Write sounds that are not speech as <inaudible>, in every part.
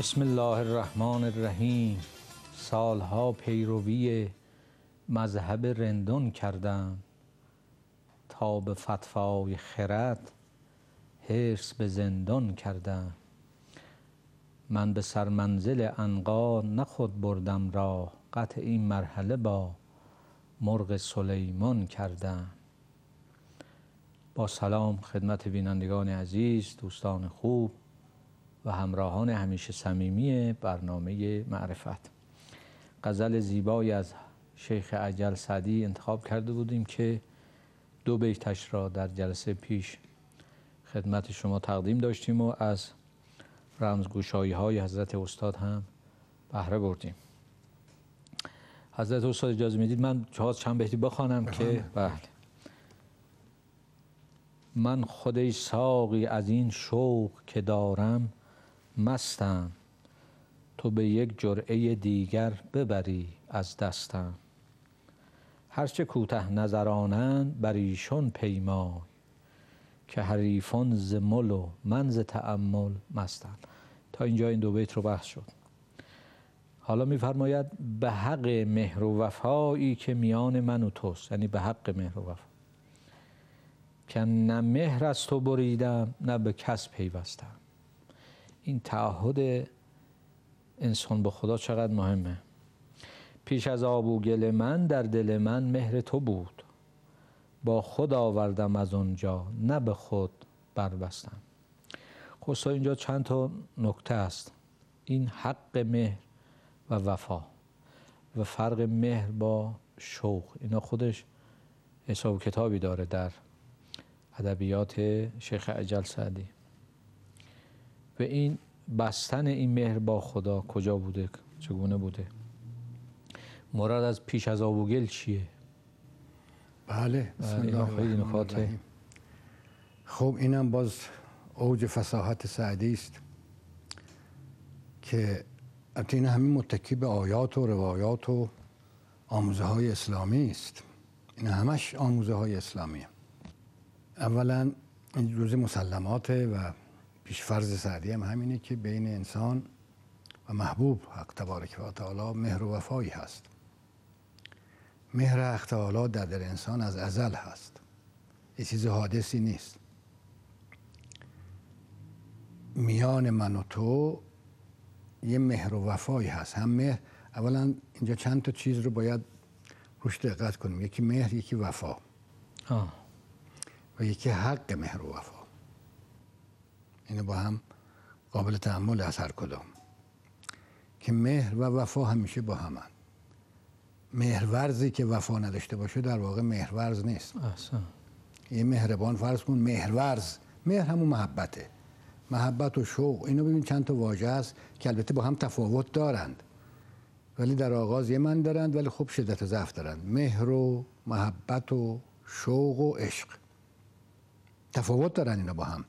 بسم الله الرحمن الرحیم. سالها پیروی مذهب رندون کردم تا به فتوای خرد حرص به زندان کردم. من به سرمنزل عنقا نه خود بردم راه قطع این مرحله با مرغ سلیمان کردم. با سلام خدمت بینندگان عزیز دوستان خوب و همراهان همیشه صمیمی برنامه معرفت. غزل زیبایی از شیخ عجل سعدی انتخاب کرده بودیم که دو بیتش را در جلسه پیش خدمت شما تقدیم داشتیم و از رمزگوشایی های حضرت استاد هم بهره بردیم. حضرت استاد اجازه می‌دید من چند بیتی بخوانم که بله من خودی ساقی از این شوق که دارم مستم. تو به یک جرعه دیگر ببری از دستم. هرچه کوته نظرانند بر ایشون پیمای که حریفان ز مل و من ز تأمل مستم تا اینجا این دو بیت رو بحث شد. حالا میفرماید به حق مهر و وفایی که میان من و توست. یعنی به حق مهر و وفا. که نه مهر از تو بریدم نه به کس پیوستم. این تعهد انسان به خدا چقدر مهمه. پیش از آب و گل من در دل من مهر تو بود. با خود آوردم از اونجا نه به خود بربستم. خستا اینجا چند تا نکته است. این حق مهر و وفا و فرق مهر با شوق. اینا خودش حساب کتابی داره در ادبیات شیخ عجل سعدی. و این بستن این مهر با خدا کجا بوده؟ چگونه بوده؟ مراد از پیش از آب و گل چیه؟ بله بسم الله خب اینم باز اوج فساحت سعدی است که البته این همین متکی به آیات و روایات و آموزه های اسلامی است. این همش آموزه های اسلامی اولا این روز مسلمات و پیش فرض سعدی هم همینه که بین انسان و محبوب حق تبارک و تعالی مهر و وفایی هست. مهر حق تعالی در دل انسان از ازل هست. یه چیز حادثی نیست. میان من و تو یه مهر و وفایی هست. هم مهر اولا اینجا چند تا چیز رو باید روش دقت کنیم. یکی مهر یکی وفا. آه. و یکی حق مهر و وفا. اینو با هم قابل تحمل از هر کدام. که مهر و وفا همیشه با همن. مهرورزی که وفا نداشته باشه در واقع مهرورز نیست. احسن. یه مهربان فرض کن مهرورز. مهر همون محبته. محبت و شوق. اینو ببین چند تا واژه است که البته با هم تفاوت دارند. ولی در آغاز یه من دارند ولی خب شدت و ضعف دارند. مهر و محبت و شوق و عشق. تفاوت دارن اینا با هم.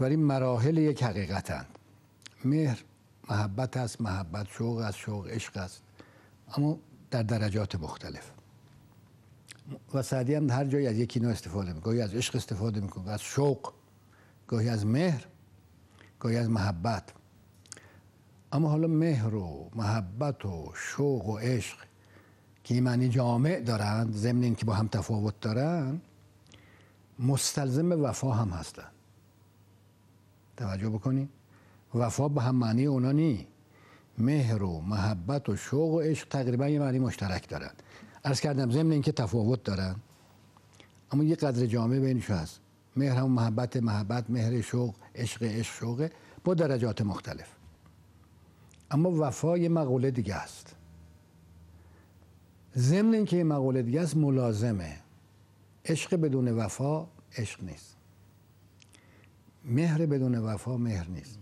ولی مراحل یک حقیقتند. مهر محبت است محبت شوق است شوق عشق است. اما در درجات مختلف. و سعدی هم هر جایی از یکی نوع استفاده می‌کنه. گاهی از عشق استفاده می‌کنه از شوق گاهی از مهر گاهی از محبت. اما حالا مهر و محبت و شوق و عشق که این معنی جامع دارند ضمن اینکه با هم تفاوت دارن مستلزم وفا هم هستند توجه بکنی. وفا به هم معنی اونا نی. مهر و محبت و شوق و عشق تقریبا یه معنی مشترک دارن. عرض کردم ضمن اینکه تفاوت دارن. اما یه قدر جامعه بینش هست. مهر هم محبت محبت مهر شوق عشق عشق شوقه با درجات مختلف. اما وفا یه مقوله دیگه است. ضمن اینکه یه مقوله دیگه است ملازمه. عشق بدون وفا عشق نیست. مهر بدون وفا مهر نیست.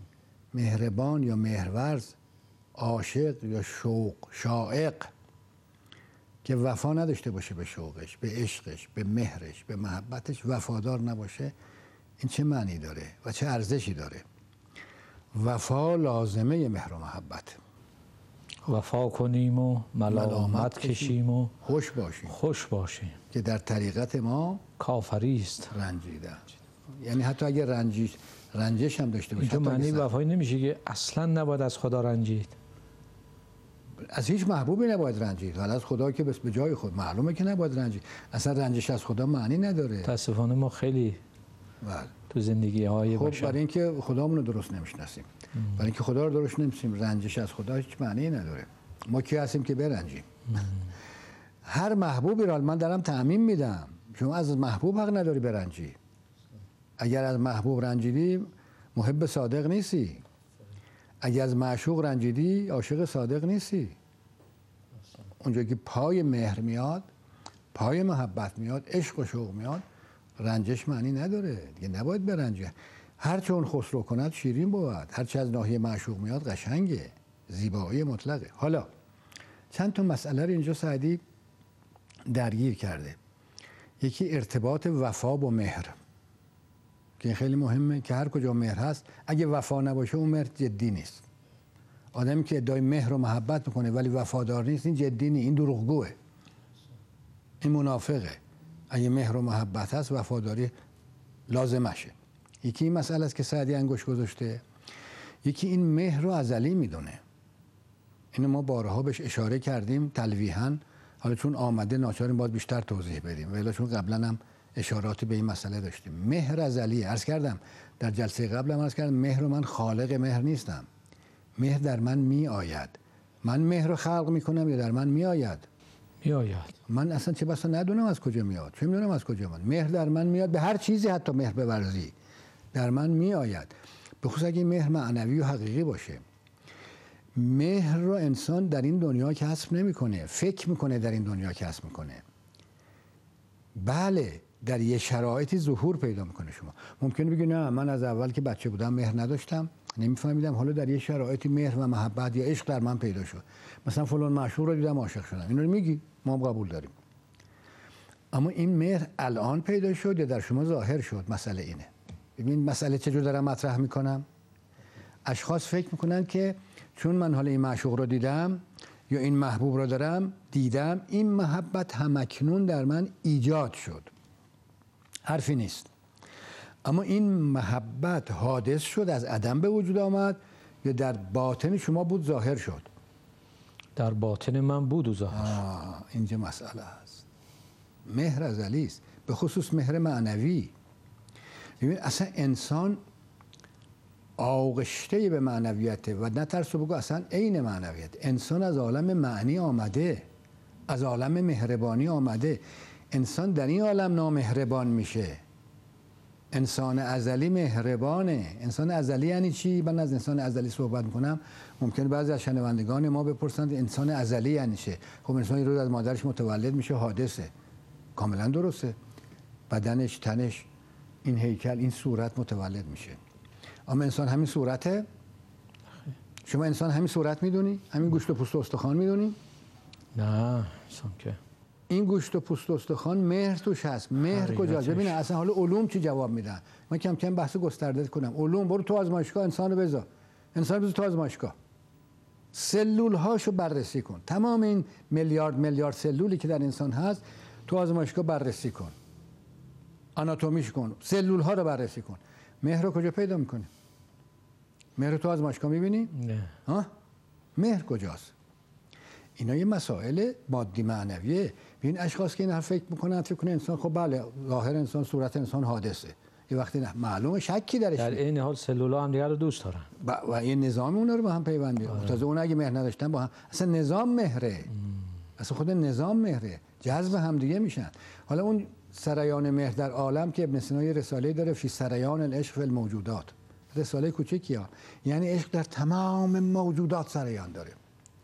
مهربان یا مهرورز عاشق یا شوق شائق. که وفا نداشته باشه به شوقش به عشقش به مهرش به محبتش وفادار نباشه این چه معنی داره و چه ارزشی داره؟ وفا لازمه مهر و محبت. وفا کنیم و ملامت کشیم. و خوش باشیم. خوش باشیم. که در طریقت ما کافری است. رنجیدن یعنی حتی اگه رنجش رنجش هم داشته باشه اینجا معنی وفایی نمیشه که اصلا نباید از خدا رنجید. از هیچ محبوبی نباید رنجید. ولی از خدا که بس به جای خود. معلومه که نباید رنجید. اصلا رنجش از خدا معنی نداره. متاسفانه ما خیلی بله. تو زندگی های خب بشر برای اینکه خدامون رو درست نمی‌شناسیم. برای اینکه خدا رو درست نمی‌شناسیم رنجش از خدا هیچ معنی نداره. ما کی هستیم که برنجیم؟ هر محبوبی را من دارم تعمین میدم. شما از محبوب حق نداری برنجی. اگر از محبوب رنجیدی محب صادق نیستی. اگر از معشوق رنجیدی عاشق صادق نیستی. اونجا که پای مهر میاد پای محبت میاد عشق و شوق میاد رنجش معنی نداره. دیگه نباید برنجه. هر چون خسرو کند شیرین بود. هر چه از ناحیه معشوق میاد قشنگه. زیبایی مطلقه. حالا چند تا مسئله رو اینجا سعدی درگیر کرده. یکی ارتباط وفا با مهر. که خیلی مهمه که هر کجا مهر هست اگه وفا نباشه اون مهر جدی نیست. آدمی که ادعای مهر و محبت می‌کنه ولی وفادار نیست این جدی نیست این دروغگوه. این منافقه. اگه مهر و محبت هست وفاداری لازمشه. یکی این مسئله است که سعدی انگوش گذاشته. یکی این مهر رو ازلی می‌دونه. اینو ما بارها بهش اشاره کردیم تلویحا. حالا چون آمده ناچاریم باید بیشتر توضیح بدیم. ولی چون قبلا هم اشاراتی به این مسئله داشتیم. مهر ازلی عرض کردم در جلسه قبل هم عرض کردم مهر من خالق مهر نیستم. مهر در من می آید. من مهر رو خلق می‌کنم یا در من می آید؟ می آید. من اصلا چه بسا ندونم از کجا میاد. چه می‌دونم از کجا میاد. مهر در من میاد به هر چیزی حتی مهر بورزی در من می آید. به خصوص اگه مهر معنوی و حقیقی باشه. مهر رو انسان در این دنیا کسب نمی‌کنه. فکر می‌کنه در این دنیا کسب می‌کنه. بله. در یه شرایطی ظهور پیدا می‌کنه شما. ممکنه بگی نه من از اول که بچه بودم مهر نداشتم نمیفهمیدم. حالا در یه شرایطی مهر و محبت یا عشق در من پیدا شد. مثلا فلان معشوق رو دیدم عاشق شدم. اینو میگی. ما هم قبول داریم. اما این مهر الان پیدا شد یا در شما ظاهر شد؟ مسئله اینه. ببین مسئله چجور دارم مطرح می‌کنم؟ اشخاص فکر می‌کنن که چون من حالا این معشوق رو دیدم یا این محبوب رو دارم دیدم این محبت همکنون در من ایجاد شد. حرفی نیست. اما این محبت حادث شد از عدم به وجود آمد یا در باطن شما بود ظاهر شد؟ در باطن من بود و ظاهر شد. آه اینجا مسئله هست مهر ازلی است به خصوص مهر معنوی. ببین اصلا انسان آغشته به معنویته و نه ترس بگو اصلا عین معنویت. انسان از عالم معنی آمده از عالم مهربانی آمده. انسان در این عالم نامهربان میشه. انسان ازلی مهربانه. انسان ازلی یعنی چی؟ من از انسان ازلی صحبت می‌کنم. ممکن بعضی از شنوندگان ما بپرسند انسان ازلی یعنی چه؟ خب انسان روز از مادرش متولد میشه حادثه. کاملا درسته. بدنش تنش این هیکل این صورت متولد میشه. اما انسان همین صورته؟ شما انسان همین صورت می‌دونی؟ همین گوشت و پوست و استخوان می‌دونی؟ نه انسان که. این گوشت و پوست استخوان مهر توش هست. مهر حقیقتش. کجاست؟ ببین اصلا حالا علوم چی جواب میدن؟ من کم کم بحث گسترده کنم. علوم برو تو آزمایشگاه انسان رو بذار. انسان بذار تو آزمایشگاه سلول هاشو بررسی کن. تمام این میلیارد میلیارد سلولی که در انسان هست تو آزمایشگاه بررسی کن. آناتومیش کن. سلول ها رو بررسی کن. مهر رو کجا پیدا می‌کنه مهر رو تو آزمایشگاه می‌بینی؟ نه. ها؟ مهر کجاست؟ اینا یه مسائل مادی معنویه. این اشخاص که این حرف فکر می‌کنن فکر کنه انسان خب بله ظاهر انسان صورت انسان حادثه. یه وقتی نه معلومه شکی درش در. این حال سلولا هم دیگر رو دوست دارن. و, و یه نظام اونا رو با هم پیوند بیاره تازه اون اگه مهر نداشتن با هم اصلا نظام مهره. اصلا خود نظام مهره. جذب هم دیگه میشن. حالا اون سریان مهر در عالم که ابن سینا یه رساله داره فی سریان العشق فی الموجودات. رساله کوچیکی ها یعنی عشق در تمام موجودات سریان داره.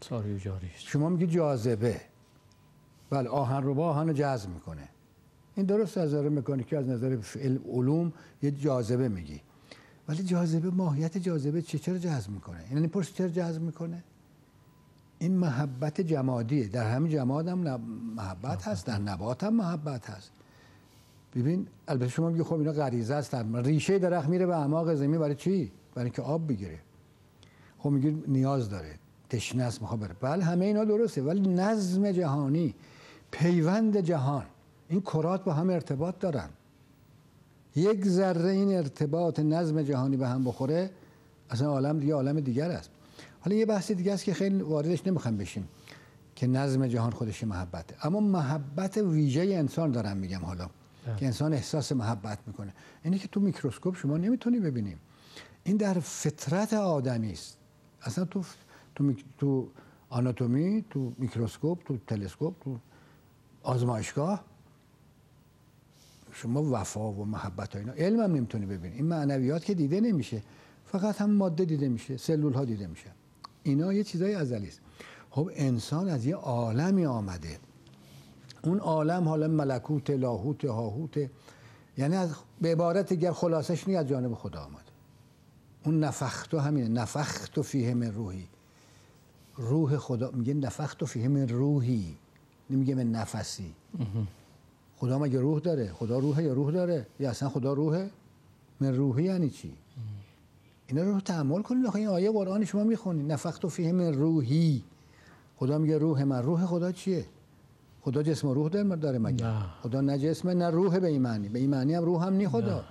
ساری جاری. شما میگی جاذبه. بله آهن رو با آهن رو جذب می‌کنه. این درست از نظر مکانیکی از نظر علوم یه جاذبه میگی. ولی جاذبه ماهیت جاذبه چه چرا جذب می‌کنه؟ یعنی پرس چرا جذب می‌کنه؟ این محبت جمادیه. در همین جماد هم محبت هست در نبات هم محبت هست. ببین البته شما میگی خب اینا غریزه است ریشه درخت میره به اعماق زمین برای چی؟ برای اینکه آب بگیره. خب میگه نیاز داره. تشنه است می‌خواد بره. بله همه اینا درسته ولی نظم جهانی پیوند جهان. این کرات با هم ارتباط دارن. یک ذره این ارتباط نظم جهانی به هم بخوره اصلا عالم دیگه عالم دیگر است. حالا یه بحث دیگه است که خیلی واردش نمی‌خوام بشیم که نظم جهان خودش محبته. اما محبت ویژه انسان دارم میگم حالا که انسان احساس محبت می‌کنه. اینه که تو میکروسکوپ شما نمی‌تونی ببینیم. این در فطرت آدمی است. اصلا تو تو, تو آناتومی تو میکروسکوپ تو تلسکوپ تو آزمایشگاه. شما وفا و محبت و اینا. علم هم نمی‌تونی ببینی. این معنویات که دیده نمیشه. فقط هم ماده دیده میشه. سلول ها دیده میشه. اینا یه چیزای ازلی است. خب انسان از یه عالمی آمده. اون عالم حالا ملکوت لاهوت هاهوت. یعنی از به عبارت دیگر خلاصش از جانب خدا آمد. اون نفخت همینه. نفخت و فیه من روحی. روح خدا. میگه نفخت و فیه من روحی. نمیگه من نفسی. خدا مگه روح داره؟ خدا روحه یا روح داره؟ یا اصلا خدا روحه؟ من روحی یعنی چی؟ اینا رو تحمل کنید این آیه قرآن شما می‌خونید نفخت و فیه من روحی. خدا میگه روح من. روح خدا چیه؟ خدا جسم و روح داره مگه؟ نه. خدا نه جسم نه روح به این معنی به این معنی هم روح هم نی خدا. نه.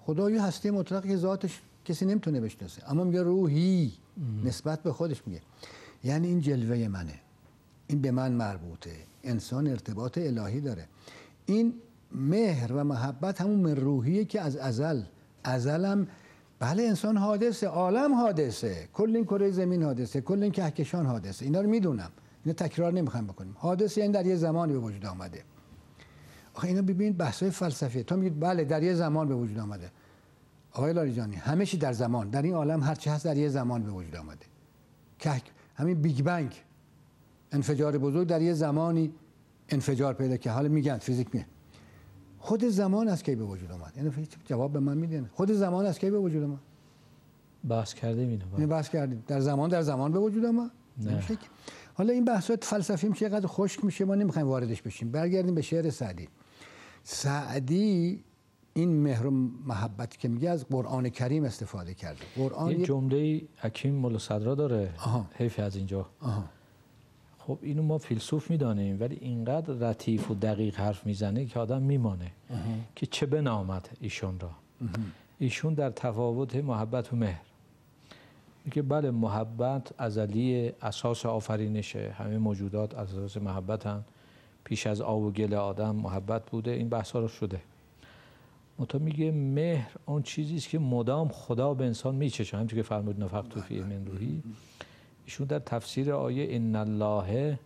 خدا یه هستی مطلق که ذاتش کسی نمی‌تونه بشناسه. اما میگه روحی. نسبت به خودش میگه. یعنی این جلوه منه. این به من مربوطه. انسان ارتباط الهی داره. این مهر و محبت همون روحیه که از ازل. ازلم بله انسان حادثه عالم حادثه. کل این کره زمین حادثه کل این کهکشان حادثه. اینا رو می‌دونم. اینو تکرار نمی‌خوام بکنیم. حادثه این یعنی در یه زمانی به وجود آمده. آخه اینا ببین بحثای فلسفی. تو میگید بله در یه زمان به وجود آمده. آقای لاریجانی همه چی در زمان. در این عالم هر چی هست در یه زمان به وجود آمده. که همین Big Bang. انفجار بزرگ در یه زمانی انفجار پیدا که حالا میگن فیزیک میگه. خود زمان از کی به وجود آمد اینو جواب به من میدین خود زمان از کی به وجود آمد بحث کردیم اینو. اینو بحث کردیم. در زمان در زمان به وجود آمد نه. حالا این بحثات فلسفی میشه چقدر خشک میشه ما نمی‌خوایم واردش بشیم. برگردیم به شعر سعدی. سعدی این مهر و محبت که میگه از قرآن کریم استفاده کرده. قرآن یه جمله حکیم مولا صدرا داره. حیف از اینجا. آها. خب اینو ما فیلسوف می‌دانیم ولی اینقدر رتیف و دقیق حرف می‌زنه که آدم میمانه که چه بنامد ایشون را. ایشون در تفاوت محبت و مهر. میگه بله محبت ازلی اساس آفرینشه. همه موجودات اساس محبتن. پیش از آب و گل آدم محبت بوده. این بحث رو شده. متا میگه مهر اون چیزی است که مدام خدا به انسان میچشه همونطور که فرمود نفخت فی من روحی. ایشون در تفسیر آیه ان الله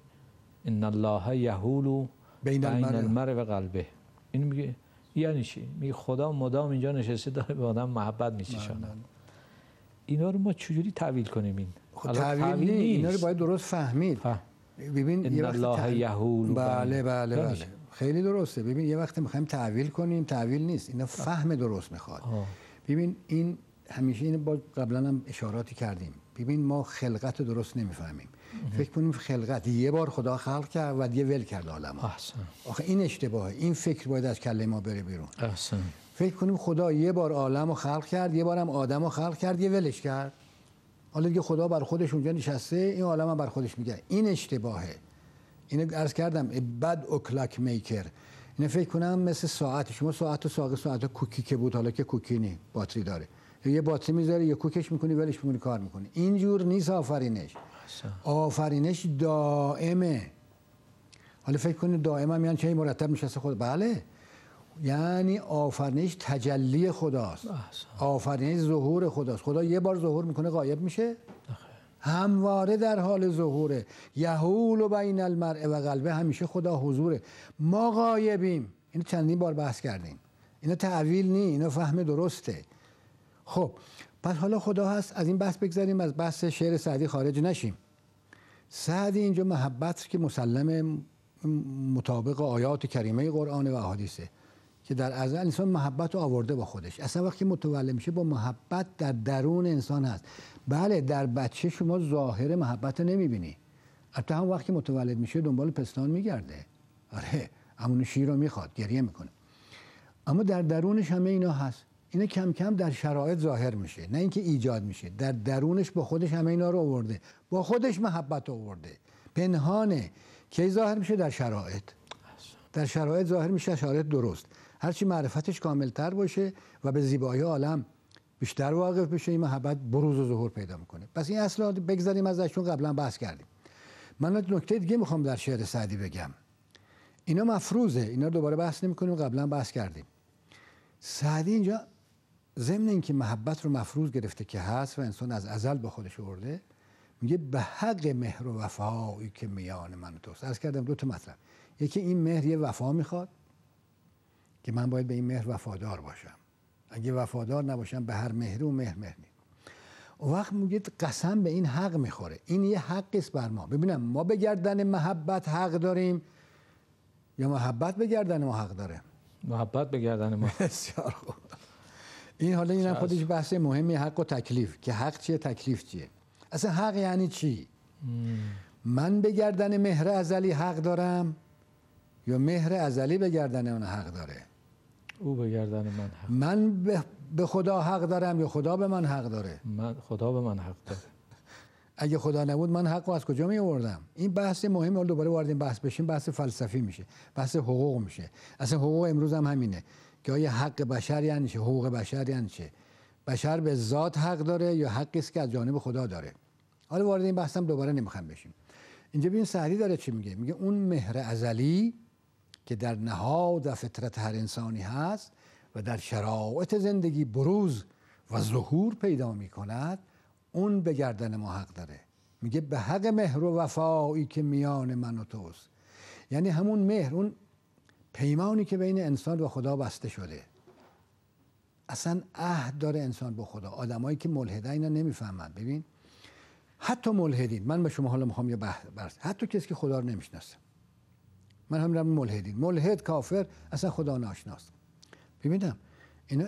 ان الله یحول بین المرء. و قلبه. این میگه یعنی چی؟ میگه خدا مدام اینجا نشسته داره به آدم محبت میچشونه اینا رو ما چجوری تعویل کنیم این؟ خب تعویل نیست اینا رو باید درست فهمید. ببین یه الله یحول بله بله بله. خیلی درسته. ببین یه وقت می‌خوایم تعویل کنیم تعویل نیست. اینا فهم درست می‌خواد. ببین این همیشه این با قبلا هم اشاراتی کردیم. ببین ما خلقت درست نمی‌فهمیم. فکر کنیم خلقت. یه بار خدا خلق کرد و دیگه ول کرد عالم آخه این اشتباهه. این فکر باید از کله ما بره بیرون. احسن. فکر کنیم خدا یه بار عالم رو خلق کرد یه بارم آدم رو خلق کرد یه ولش کرد. حالا دیگه خدا بر خودش اونجا نشسته این عالم هم بر خودش میگه. این اشتباهه. اینو عرض کردم بد اوکلاک میکر اینو فکر کنم مثل ساعت. شما ساعت و ساقه ساعت کوکی که بود حالا که کوکی نی باتری داره. یه باتری می‌ذاری یه کوکش می‌کنی ولش می‌کنی کار می‌کنی. اینجور نیست آفرینش. آفرینش دائمه. حالا فکر کنید دائم هم یعنی چه مرتب میشه خود. بله. یعنی آفرینش تجلی خداست. آفرینش ظهور خداست. خدا یه بار ظهور می‌کنه غایب میشه. همواره در حال ظهوره. یهول و بین المرء و قلبه همیشه خدا حضوره. ما غایبیم. اینو چندین بار بحث کردیم. اینو تعویل نی اینو فهم درسته. خب پس حالا خدا هست از این بحث بگذاریم از بحث شعر سعدی خارج نشیم. سعدی اینجا محبت که مسلم مطابق آیات کریمه قرآن و احادیثه که در ازل انسان محبت رو آورده با خودش. اصلا وقتی متولد میشه با محبت در درون انسان هست. بله در بچه شما ظاهر محبت نمی‌بینی. حتی هم وقتی متولد میشه دنبال پستان میگرده. آره همون شیر رو می‌خواد گریه می‌کنه. اما در درونش همه اینا هست. اینا کم کم در شرایط ظاهر میشه نه اینکه ایجاد میشه. در درونش با خودش همه اینا رو آورده. با خودش محبت آورده. پنهانه. کی ظاهر میشه؟ در شرایط. در شرایط ظاهر میشه شرایط درست. هرچی معرفتش کاملتر باشه و به زیبایی عالم بیشتر واقف بشه این محبت بروز و ظهور پیدا می‌کنه. پس این اصلا بگذاریم ازش چون قبلا بحث کردیم. من نکته دیگه می‌خوام در شعر سعدی بگم. اینا مفروضه. اینا دوباره بحث نمی‌کنیم قبلا بحث کردیم. سعدی اینجا ضمن اینکه محبت رو مفروض گرفته که هست و انسان از ازل به خودش ورده میگه به حق مهر و وفایی که میان من و توست. از کردم دو تا مطلب. یکی این مهر یه وفا می‌خواد که من باید به این مهر وفادار باشم. اگه وفادار نباشم به هر مهر و مهر مهر نیم اون وقت میگه قسم به این حق می‌خوره. این یه حقی است بر ما. ببینم ما به گردن محبت حق داریم یا محبت به گردن ما حق داره؟ محبت به گردن ما. <laughs> بسیار خوب. این حالا اینم خودش بحث مهمی حق و تکلیف. که حق چیه تکلیف چیه؟ اصلا حق یعنی چی؟ من به گردن مهر ازلی حق دارم یا مهر ازلی به گردن اون حق داره؟ او به گردن من حق من به خدا حق دارم یا خدا به من حق داره؟ من خدا به من حق داره. <laughs> اگه خدا نبود من حق از کجا می آوردم؟ این بحث مهم حالا دوباره وارد این بحث بشیم بحث فلسفی میشه بحث حقوق میشه. اصلا حقوق امروز هم همینه. که آیا حق بشر یعنی چه؟ حقوق بشر یعنی چه؟ بشر به ذات حق داره یا حقی است که از جانب خدا داره؟ حالا وارد این بحث هم دوباره نمی‌خوام بشیم. اینجا ببین سعدی داره چی میگه؟ میگه اون مهر ازلی که در نهاد و فطرت هر انسانی هست و در شرایط زندگی بروز و ظهور پیدا می کند اون به گردن ما حق داره. میگه به حق مهر و وفایی که میان من و توست. یعنی همون مهر اون پیمانی که بین انسان و خدا بسته شده. اصلا عهد داره انسان با خدا. آدمایی که ملحده اینا نمی‌فهمن. ببین حتی ملحدین. من به شما حالا می‌خوام یه بحث حتی کسی که خدا رو نمی‌شناسه. من هم ملحدین. ملحد کافر اصلا خدا ناشناست ببینم اینا